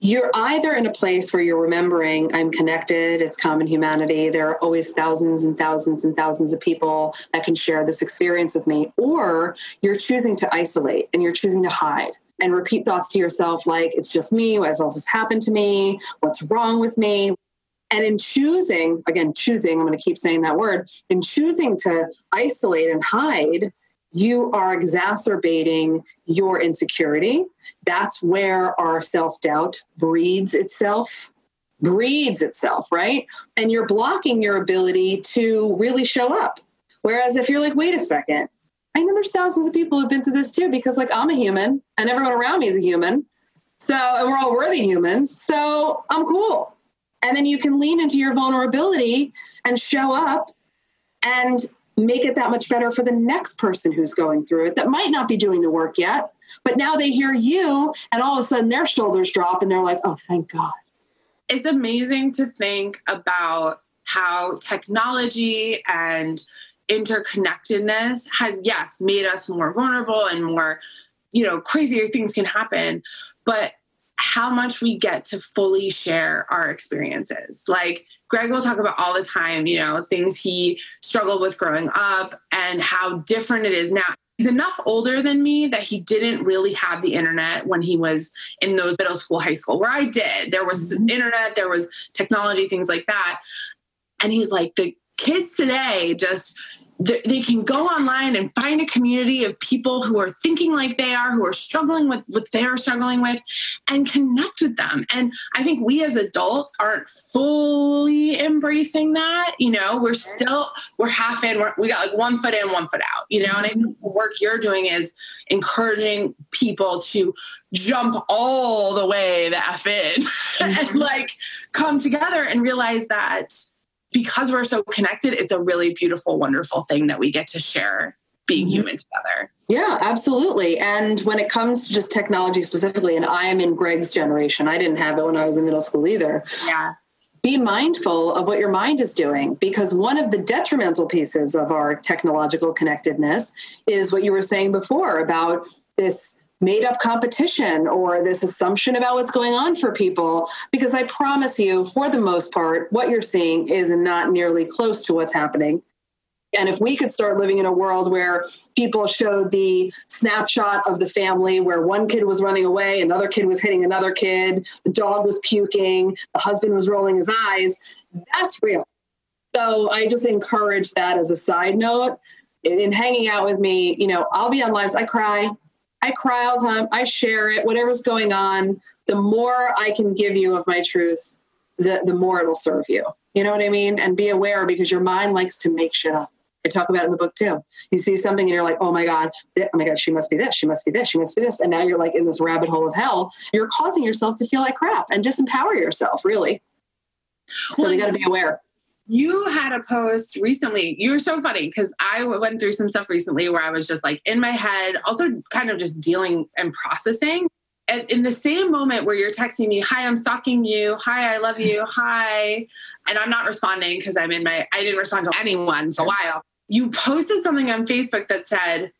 You're either in a place where you're remembering I'm connected, it's common humanity. There are always thousands and thousands and thousands of people that can share this experience with me, or you're choosing to isolate and you're choosing to hide and repeat thoughts to yourself like, it's just me, why has all this happened to me, what's wrong with me. And in choosing, again, choosing, I'm going to keep saying that word, in choosing to isolate and hide, you are exacerbating your insecurity. That's where our self doubt breeds itself, breeds itself, right? And you're blocking your ability to really show up. Whereas if you're like, wait a second, I know there's thousands of people who've been through this too, because like I'm a human and everyone around me is a human. So, and we're all worthy humans. So I'm cool. And then you can lean into your vulnerability and show up and make it that much better for the next person who's going through it that might not be doing the work yet. But now they hear you, and all of a sudden their shoulders drop and they're like, oh, thank God. It's amazing to think about how technology and interconnectedness has, yes, made us more vulnerable and more, you know, crazier things can happen. But how much we get to fully share our experiences. Like Greg will talk about all the time, you know, things he struggled with growing up and how different it is now. He's enough older than me that he didn't really have the internet when he was in those middle school, high school, where I did. There was mm-hmm. internet, there was technology, things like that. And he's like, the kids today just they can go online and find a community of people who are thinking like they are, who are struggling with what they're struggling with, and connect with them. And I think we as adults aren't fully embracing that. You know, we're still we're half in. We're, we got like one foot in, one foot out. You know, and I think the work you're doing is encouraging people to jump all the way the f in mm-hmm. and like come together and realize that because we're so connected, it's a really beautiful, wonderful thing that we get to share being mm-hmm. human together. Yeah, absolutely. And when it comes to just technology specifically, and I am in Greg's generation, I didn't have it when I was in middle school either. Yeah. Be mindful of what your mind is doing because one of the detrimental pieces of our technological connectedness is what you were saying before about this made up competition or this assumption about what's going on for people because I promise you, for the most part, what you're seeing is not nearly close to what's happening. And if we could start living in a world where people showed the snapshot of the family where one kid was running away, another kid was hitting another kid, the dog was puking, the husband was rolling his eyes, that's real. So I just encourage that as a side note. In hanging out with me, you know, I'll be on lives, I cry, I cry all the time. I share it, whatever's going on. The more I can give you of my truth, the, the more it'll serve you. You know what I mean? And be aware because your mind likes to make shit up. I talk about it in the book too. You see something and you're like, oh my God, oh my God, she must be this, she must be this, she must be this. And now you're like in this rabbit hole of hell. You're causing yourself to feel like crap and disempower yourself, really. So well, we got to be aware you had a post recently. You were so funny because I went through some stuff recently where I was just like in my head, also kind of just dealing and processing. And in the same moment where you're texting me, Hi, I'm stalking you. Hi, I love you. Hi. And I'm not responding because I'm in my, I didn't respond to anyone for a while. You posted something on Facebook that said,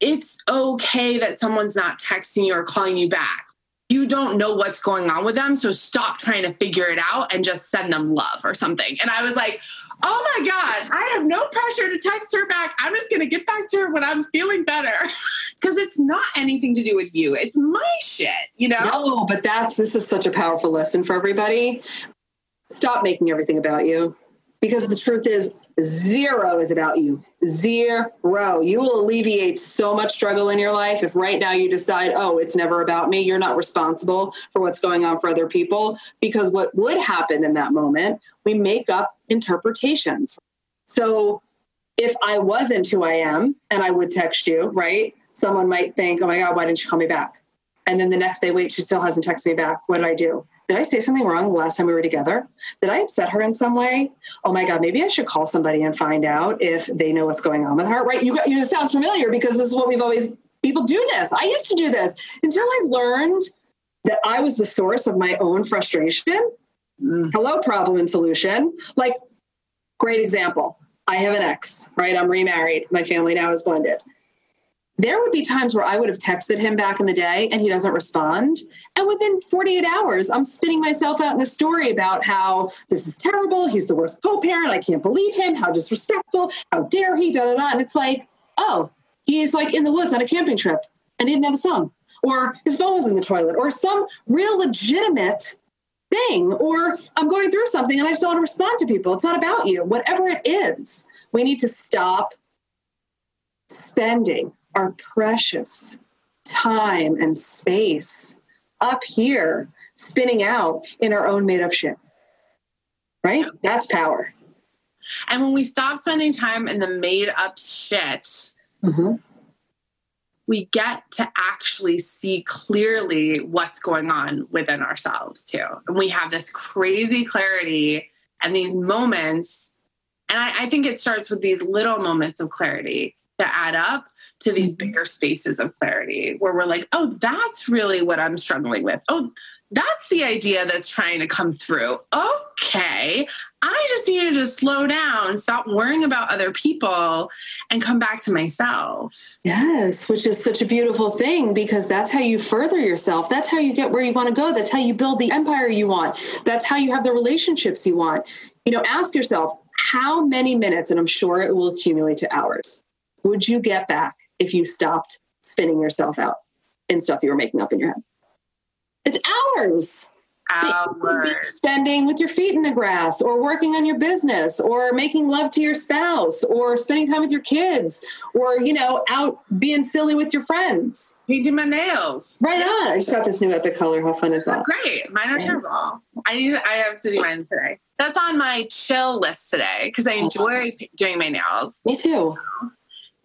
it's okay that someone's not texting you or calling you back. You don't know what's going on with them. So stop trying to figure it out and just send them love or something. And I was like, oh my God, I have no pressure to text her back. I'm just going to get back to her when I'm feeling better. Because it's not anything to do with you. It's my shit, you know? No, but that's, this is such a powerful lesson for everybody. Stop making everything about you because the truth is zero is about you. Zero. You will alleviate so much struggle in your life if right now you decide, oh, it's never about me. You're not responsible for what's going on for other people. Because what would happen in that moment, we make up interpretations. So if I wasn't who I am and I would text you, right? Someone might think, oh my God, why didn't you call me back? And then the next day, wait, she still hasn't texted me back. What did I do? Did I say something wrong the last time we were together? Did I upset her in some way? Oh my God, maybe I should call somebody and find out if they know what's going on with her, right? You got, you, it sounds familiar because this is what we've always, people do this. I used to do this until I learned that I was the source of my own frustration. Mm. Hello, problem and solution. Like, great example. I have an ex, right? I'm remarried. My family now is blended there would be times where I would have texted him back in the day and he doesn't respond. And within 48 hours, I'm spinning myself out in a story about how this is terrible. He's the worst co parent. I can't believe him. How disrespectful. How dare he? Da da da. And it's like, oh, he's like in the woods on a camping trip and he didn't have a song, or his phone was in the toilet, or some real legitimate thing, or I'm going through something and I just don't want to respond to people. It's not about you. Whatever it is, we need to stop spending our precious time and space up here spinning out in our own made up shit. Right? That's power. And when we stop spending time in the made up shit, mm-hmm. we get to actually see clearly what's going on within ourselves too. And we have this crazy clarity and these moments. And I, I think it starts with these little moments of clarity that add up to these bigger spaces of clarity where we're like, oh, that's really what I'm struggling with. Oh, that's the idea that's trying to come through. Okay, I just needed to slow down, stop worrying about other people, and come back to myself. Yes, which is such a beautiful thing because that's how you further yourself. That's how you get where you want to go. That's how you build the empire you want. That's how you have the relationships you want. You know, ask yourself how many minutes, and I'm sure it will accumulate to hours, would you get back if you stopped spinning yourself out in stuff you were making up in your head. It's hours. Hours. Spending with your feet in the grass, or working on your business, or making love to your spouse, or spending time with your kids, or you know, out being silly with your friends. Painting my nails. Right on. I just got this new epic color. How fun is that? great. Mine are terrible. I need. I have to do mine today. That's on my chill list today because I enjoy doing my nails. Me too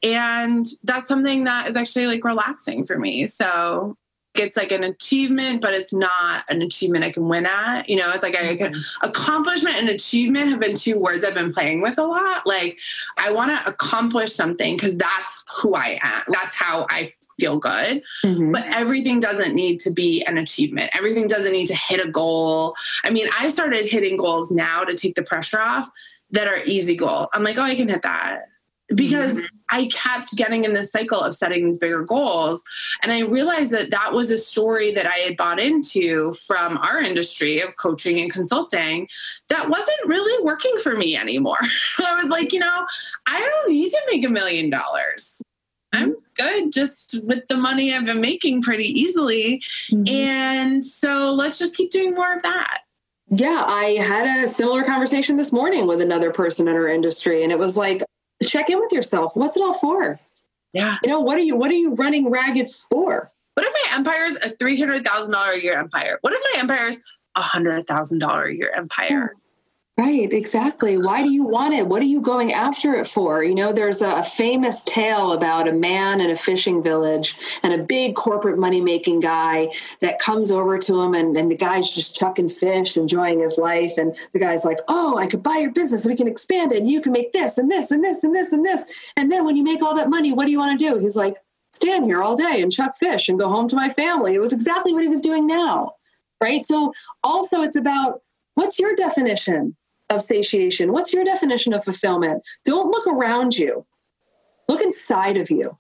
and that's something that is actually like relaxing for me. So it's like an achievement but it's not an achievement i can win at. You know it's like I, can, accomplishment and achievement have been two words i've been playing with a lot. Like i want to accomplish something because that's who i am. That's how i feel good. Mm-hmm. but everything doesn't need to be an achievement. Everything doesn't need to hit a goal. I mean i started hitting goals now to take the pressure off that are easy goal. I'm like oh i can hit that because mm-hmm. I kept getting in this cycle of setting these bigger goals. And I realized that that was a story that I had bought into from our industry of coaching and consulting that wasn't really working for me anymore. I was like, you know, I don't need to make a million dollars. I'm good just with the money I've been making pretty easily. Mm-hmm. And so let's just keep doing more of that. Yeah, I had a similar conversation this morning with another person in our industry, and it was like, check in with yourself. What's it all for? Yeah. You know, what are you what are you running ragged for? What if my empire's a three hundred thousand dollar a year empire? What if my empire's a hundred thousand dollar a year empire? Right, exactly. Why do you want it? What are you going after it for? You know, there's a, famous tale about a man in a fishing village and a big corporate money making guy that comes over to him, and, and the guy's just chucking fish, enjoying his life. And the guy's like, Oh, I could buy your business we can expand it, and you can make this and this and this and this and this. And then when you make all that money, what do you want to do? He's like, Stand here all day and chuck fish and go home to my family. It was exactly what he was doing now. Right. So, also, it's about what's your definition? Of satiation? What's your definition of fulfillment? Don't look around you. Look inside of you.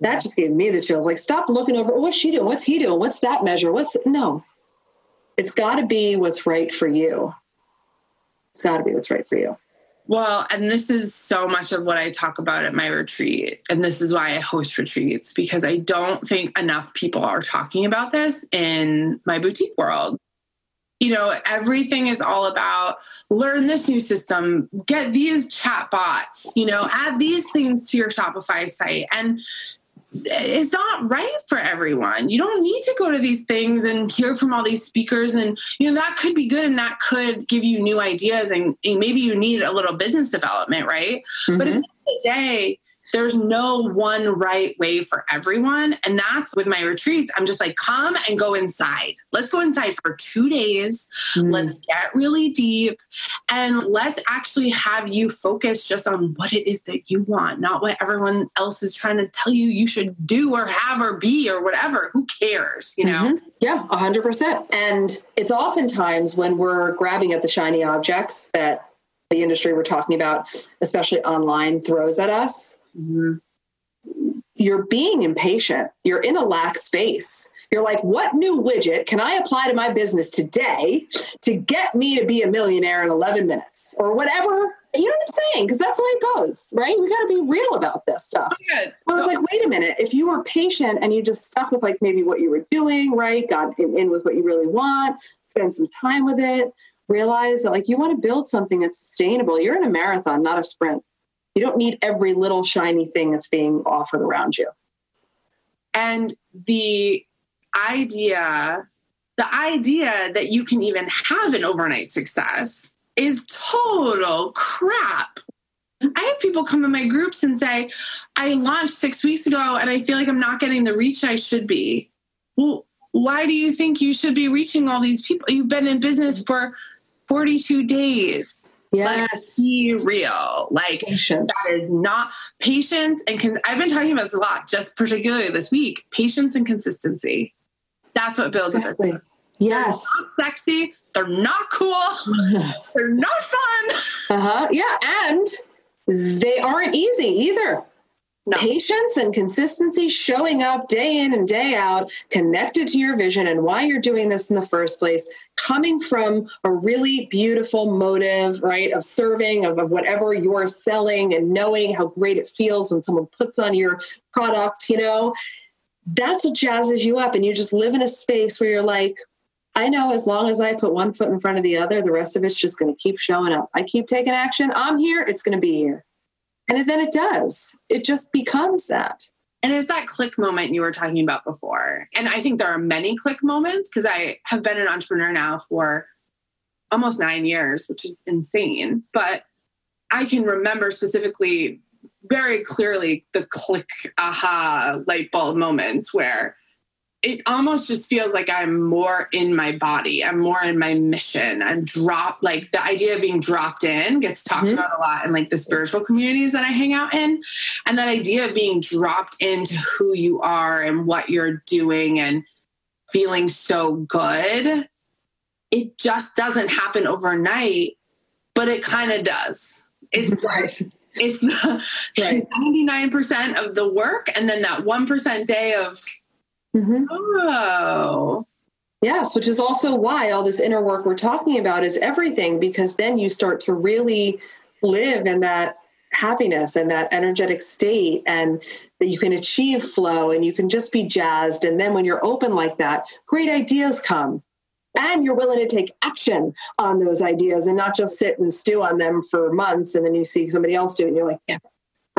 That just gave me the chills. Like, stop looking over. What's she doing? What's he doing? What's that measure? What's no? It's got to be what's right for you. It's got to be what's right for you. Well, and this is so much of what I talk about at my retreat. And this is why I host retreats because I don't think enough people are talking about this in my boutique world. You know, everything is all about learn this new system, get these chat bots, you know, add these things to your Shopify site. And it's not right for everyone. You don't need to go to these things and hear from all these speakers. And, you know, that could be good and that could give you new ideas. And, and maybe you need a little business development, right? Mm-hmm. But at the end of the day, there's no one right way for everyone. And that's with my retreats. I'm just like, come and go inside. Let's go inside for two days. Mm. Let's get really deep and let's actually have you focus just on what it is that you want, not what everyone else is trying to tell you you should do or have or be or whatever. Who cares, you know? Mm-hmm. Yeah, 100%. And it's oftentimes when we're grabbing at the shiny objects that the industry we're talking about, especially online, throws at us. You're being impatient. You're in a lack space. You're like, what new widget can I apply to my business today to get me to be a millionaire in 11 minutes or whatever? You know what I'm saying? Because that's the way it goes, right? We got to be real about this stuff. I was like, wait a minute. If you were patient and you just stuck with like maybe what you were doing, right? Got in with what you really want, spend some time with it, realize that like you want to build something that's sustainable. You're in a marathon, not a sprint. You don't need every little shiny thing that's being offered around you. And the idea, the idea that you can even have an overnight success is total crap. I have people come in my groups and say, I launched six weeks ago and I feel like I'm not getting the reach I should be. Well, why do you think you should be reaching all these people? You've been in business for 42 days. Yes. be real. Like patience. that is not patience and con- I've been talking about this a lot, just particularly this week. Patience and consistency. That's what builds exactly. a business. Yes. Sexy. They're not cool. they're not fun. Uh-huh. Yeah. And they aren't easy either. No. Patience and consistency, showing up day in and day out, connected to your vision and why you're doing this in the first place, coming from a really beautiful motive, right, of serving, of, of whatever you're selling, and knowing how great it feels when someone puts on your product, you know, that's what jazzes you up. And you just live in a space where you're like, I know as long as I put one foot in front of the other, the rest of it's just going to keep showing up. I keep taking action. I'm here. It's going to be here. And then it does. It just becomes that. And it's that click moment you were talking about before. And I think there are many click moments because I have been an entrepreneur now for almost nine years, which is insane. But I can remember specifically very clearly the click aha light bulb moments where it almost just feels like I'm more in my body. I'm more in my mission. I'm dropped, like the idea of being dropped in gets talked mm-hmm. about a lot in like the spiritual communities that I hang out in. And that idea of being dropped into who you are and what you're doing and feeling so good, it just doesn't happen overnight, but it kind of does. It's right. It's right. 99% of the work and then that 1% day of Mm-hmm. Oh. Yes, which is also why all this inner work we're talking about is everything, because then you start to really live in that happiness and that energetic state, and that you can achieve flow and you can just be jazzed. And then when you're open like that, great ideas come. And you're willing to take action on those ideas and not just sit and stew on them for months. And then you see somebody else do it and you're like, yeah,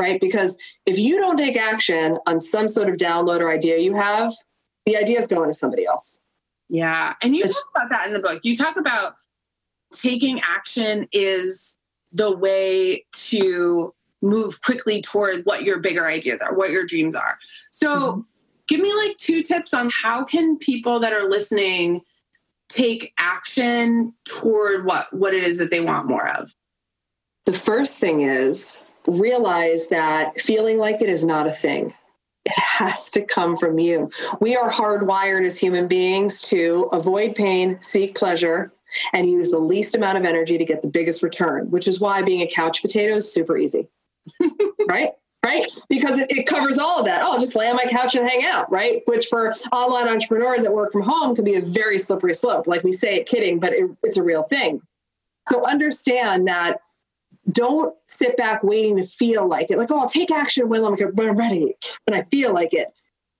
right? Because if you don't take action on some sort of download or idea you have, the idea is going to somebody else. Yeah. And you it's, talk about that in the book. You talk about taking action is the way to move quickly toward what your bigger ideas are, what your dreams are. So mm-hmm. give me like two tips on how can people that are listening take action toward what what it is that they want more of. The first thing is realize that feeling like it is not a thing. It has to come from you. We are hardwired as human beings to avoid pain, seek pleasure, and use the least amount of energy to get the biggest return, which is why being a couch potato is super easy. right? right? Because it, it, covers all of that. Oh, just lay on my couch and hang out, right? Which for online entrepreneurs that work from home can be a very slippery slope. Like we say it kidding, but it, it's a real thing. So understand that don't sit back waiting to feel like it. Like, oh, I'll take action when I'm, when I'm ready, when I feel like it.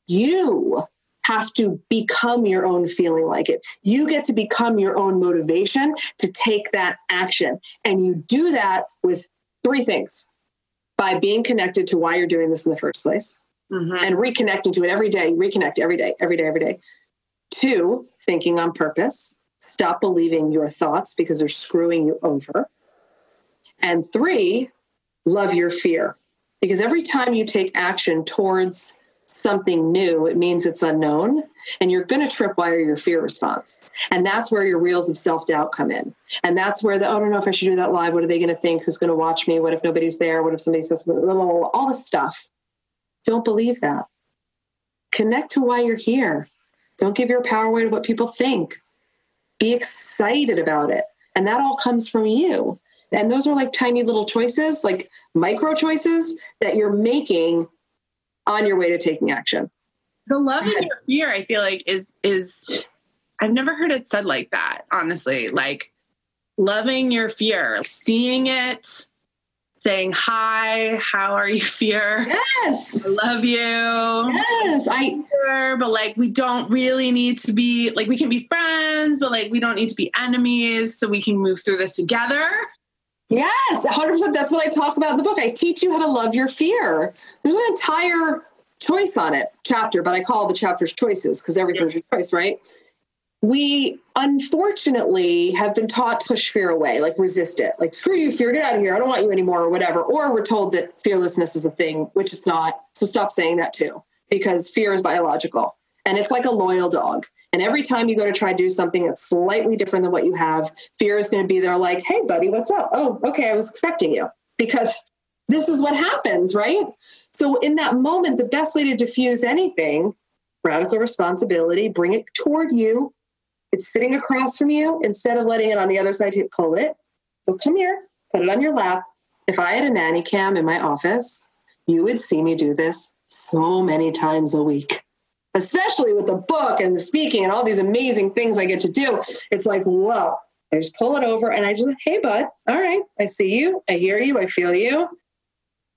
You have to become your own feeling like it. You get to become your own motivation to take that action. And you do that with three things by being connected to why you're doing this in the first place mm-hmm. and reconnecting to it every day, reconnect every day, every day, every day. Two, thinking on purpose. Stop believing your thoughts because they're screwing you over. And three, love your fear. Because every time you take action towards something new, it means it's unknown. And you're going to tripwire your fear response. And that's where your reels of self doubt come in. And that's where the, oh, I don't know if I should do that live. What are they going to think? Who's going to watch me? What if nobody's there? What if somebody says, blah, blah, blah, all this stuff. Don't believe that. Connect to why you're here. Don't give your power away to what people think. Be excited about it. And that all comes from you. And those are like tiny little choices, like micro choices that you're making on your way to taking action. The love and your fear, I feel like, is is I've never heard it said like that, honestly. Like loving your fear, seeing it, saying hi, how are you, fear? Yes. I love you. Yes. I fear, but like we don't really need to be like we can be friends, but like we don't need to be enemies so we can move through this together. Yes, 100%. That's what I talk about in the book. I teach you how to love your fear. There's an entire choice on it chapter, but I call the chapters choices because everything's your choice, right? We unfortunately have been taught to push fear away, like resist it, like screw you, fear, get out of here. I don't want you anymore, or whatever. Or we're told that fearlessness is a thing, which it's not. So stop saying that too, because fear is biological and it's like a loyal dog. And every time you go to try to do something that's slightly different than what you have, fear is going to be there like, hey, buddy, what's up? Oh, okay, I was expecting you. Because this is what happens, right? So, in that moment, the best way to diffuse anything, radical responsibility, bring it toward you. It's sitting across from you. Instead of letting it on the other side, to pull it. So, come here, put it on your lap. If I had a nanny cam in my office, you would see me do this so many times a week especially with the book and the speaking and all these amazing things I get to do. It's like, whoa, I just pull it over and I just, hey, bud, all right, I see you, I hear you, I feel you,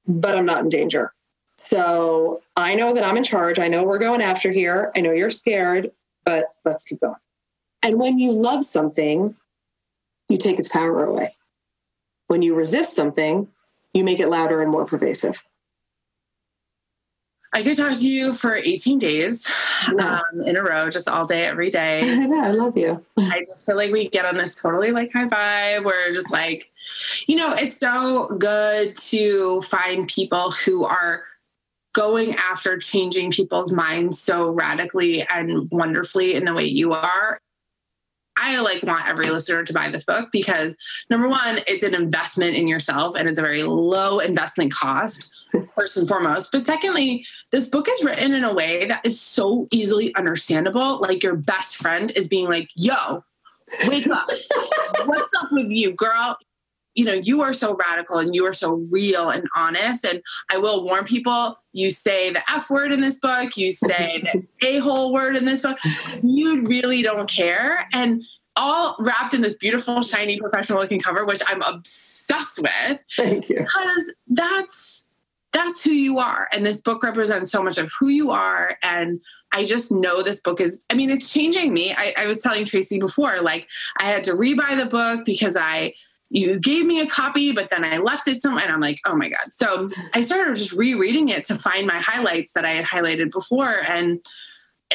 but I'm not in danger. So I know that I'm in charge. I know we're going after here. I know you're scared, but let's keep going. And when you love something, you take its power away. When you resist something, you make it louder and more pervasive. I could talk to you for 18 days um, in a row, just all day, every day. I know, I love you. I just feel like we get on this totally like high vibe. We're just like, you know, it's so good to find people who are going after changing people's minds so radically and wonderfully in the way you are. I like want every listener to buy this book because number one, it's an investment in yourself and it's a very low investment cost, first and foremost. But secondly, this book is written in a way that is so easily understandable. Like your best friend is being like, yo, wake up. What's up with you, girl? You know, you are so radical and you are so real and honest. And I will warn people you say the F word in this book, you say the a hole word in this book. You really don't care. And all wrapped in this beautiful, shiny, professional looking cover, which I'm obsessed with. Thank you. Because that's that's who you are. And this book represents so much of who you are. And I just know this book is, I mean, it's changing me. I, I was telling Tracy before, like, I had to rebuy the book because I, you gave me a copy, but then I left it somewhere. And I'm like, oh my God. So I started just rereading it to find my highlights that I had highlighted before. And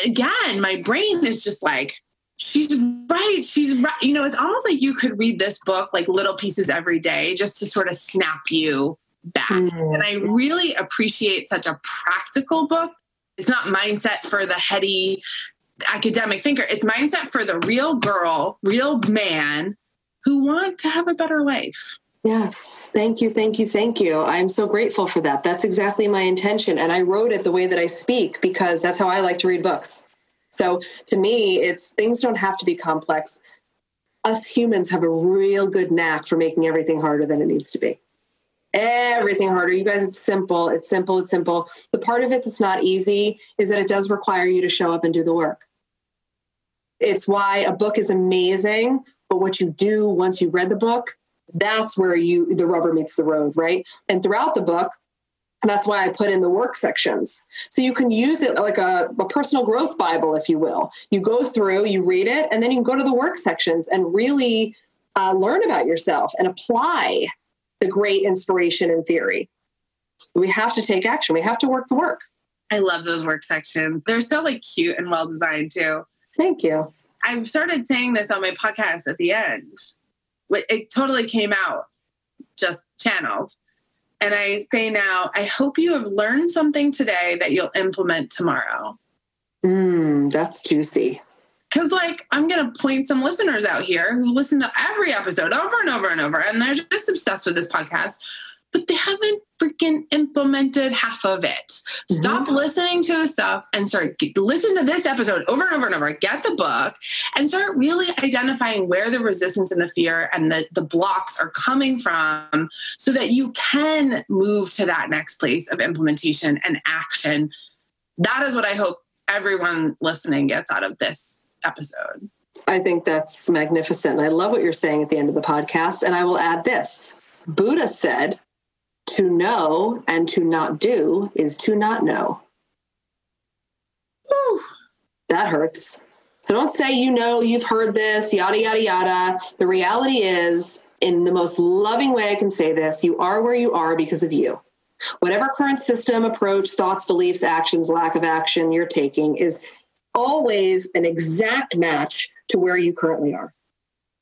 again, my brain is just like, she's right. She's right. You know, it's almost like you could read this book like little pieces every day just to sort of snap you back. Mm. And I really appreciate such a practical book. It's not mindset for the heady academic thinker, it's mindset for the real girl, real man who want to have a better life. Yes. Thank you. Thank you. Thank you. I'm so grateful for that. That's exactly my intention. And I wrote it the way that I speak because that's how I like to read books. So to me, it's things don't have to be complex. Us humans have a real good knack for making everything harder than it needs to be. everything harder. You guys, it's simple. It's simple. It's simple. The part of it that's not easy is that it does require you to show up and do the work. It's why a book is amazing, but what you do once you've read the book, that's where you the rubber meets the road, right? And throughout the book, that's why I put in the work sections. So you can use it like a, a, personal growth Bible, if you will. You go through, you read it, and then you can go to the work sections and really uh, learn about yourself and apply the great inspiration and theory. We have to take action. We have to work the work. I love those work sections. They're so like cute and well designed too. Thank you. I've started saying this on my podcast at the end. But it totally came out just channeled and I say now, I hope you have learned something today that you'll implement tomorrow. Mm, that's juicy. Because, like, I'm going to point some listeners out here who listen to every episode over and over and over, and they're just obsessed with this podcast but they haven't freaking implemented half of it. Mm-hmm. Stop listening to the stuff and start listen to this episode over and over and over. Get the book and start really identifying where the resistance and the fear and the, the blocks are coming from so that you can move to that next place of implementation and action. That is what I hope everyone listening gets out of this episode. I think that's magnificent. I love what you're saying at the end of the podcast. And I will add this Buddha said, to know and to not do is to not know. Whew. That hurts. So don't say you know, you've heard this, yada, yada, yada. The reality is, in the most loving way I can say this, you are where you are because of you. Whatever current system, approach, thoughts, beliefs, actions, lack of action you're taking is always an exact match to where you currently are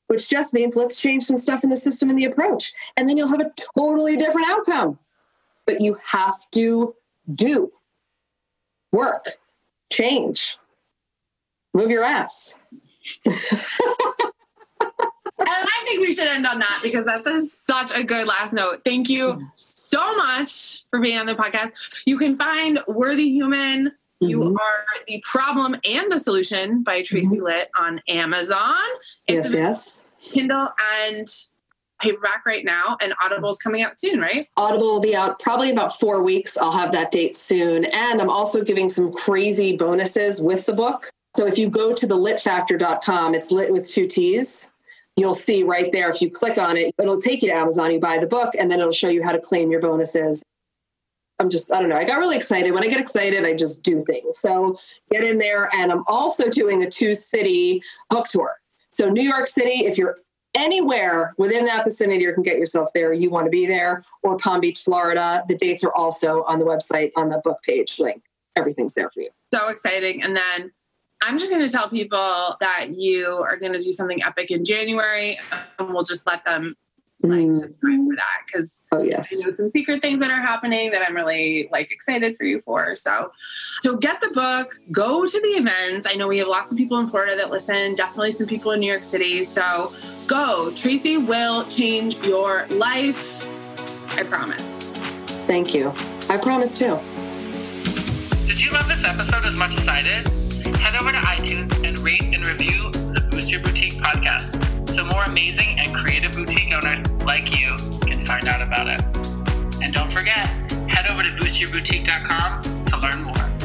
which just means let's change some stuff in the system and the approach. And then you'll have a totally different outcome. But you have to do work, change, move your ass. and I think we should end on that because that's such a good last note. Thank you so much for being on the podcast. You can find Worthy Human you mm-hmm. are the problem and the solution by Tracy mm-hmm. Litt on Amazon. It's yes, yes. Kindle and paperback right now, and Audible is coming out soon, right? Audible will be out probably about four weeks. I'll have that date soon. And I'm also giving some crazy bonuses with the book. So if you go to the littfactor.com, it's lit with two T's. You'll see right there, if you click on it, it'll take you to Amazon. You buy the book, and then it'll show you how to claim your bonuses. I'm just, I don't know. I got really excited. When I get excited, I just do things. So get in there. And I'm also doing a two city book tour. So, New York City, if you're anywhere within that vicinity you can get yourself there, you want to be there, or Palm Beach, Florida. The dates are also on the website on the book page link. Everything's there for you. So exciting. And then I'm just going to tell people that you are going to do something epic in January, and we'll just let them like mm. subscribe for that because oh yes I know some secret things that are happening that I'm really like excited for you for. So so get the book, go to the events. I know we have lots of people in Florida that listen, definitely some people in New York City. So go. Tracy will change your life. I promise. Thank you. I promise too. Did you love this episode as much as I did? Head over to iTunes and rate and review the Boost Your Boutique podcast so more amazing and creative boutique owners like you can find out about it. And don't forget, head over to boostyourboutique.com to learn more.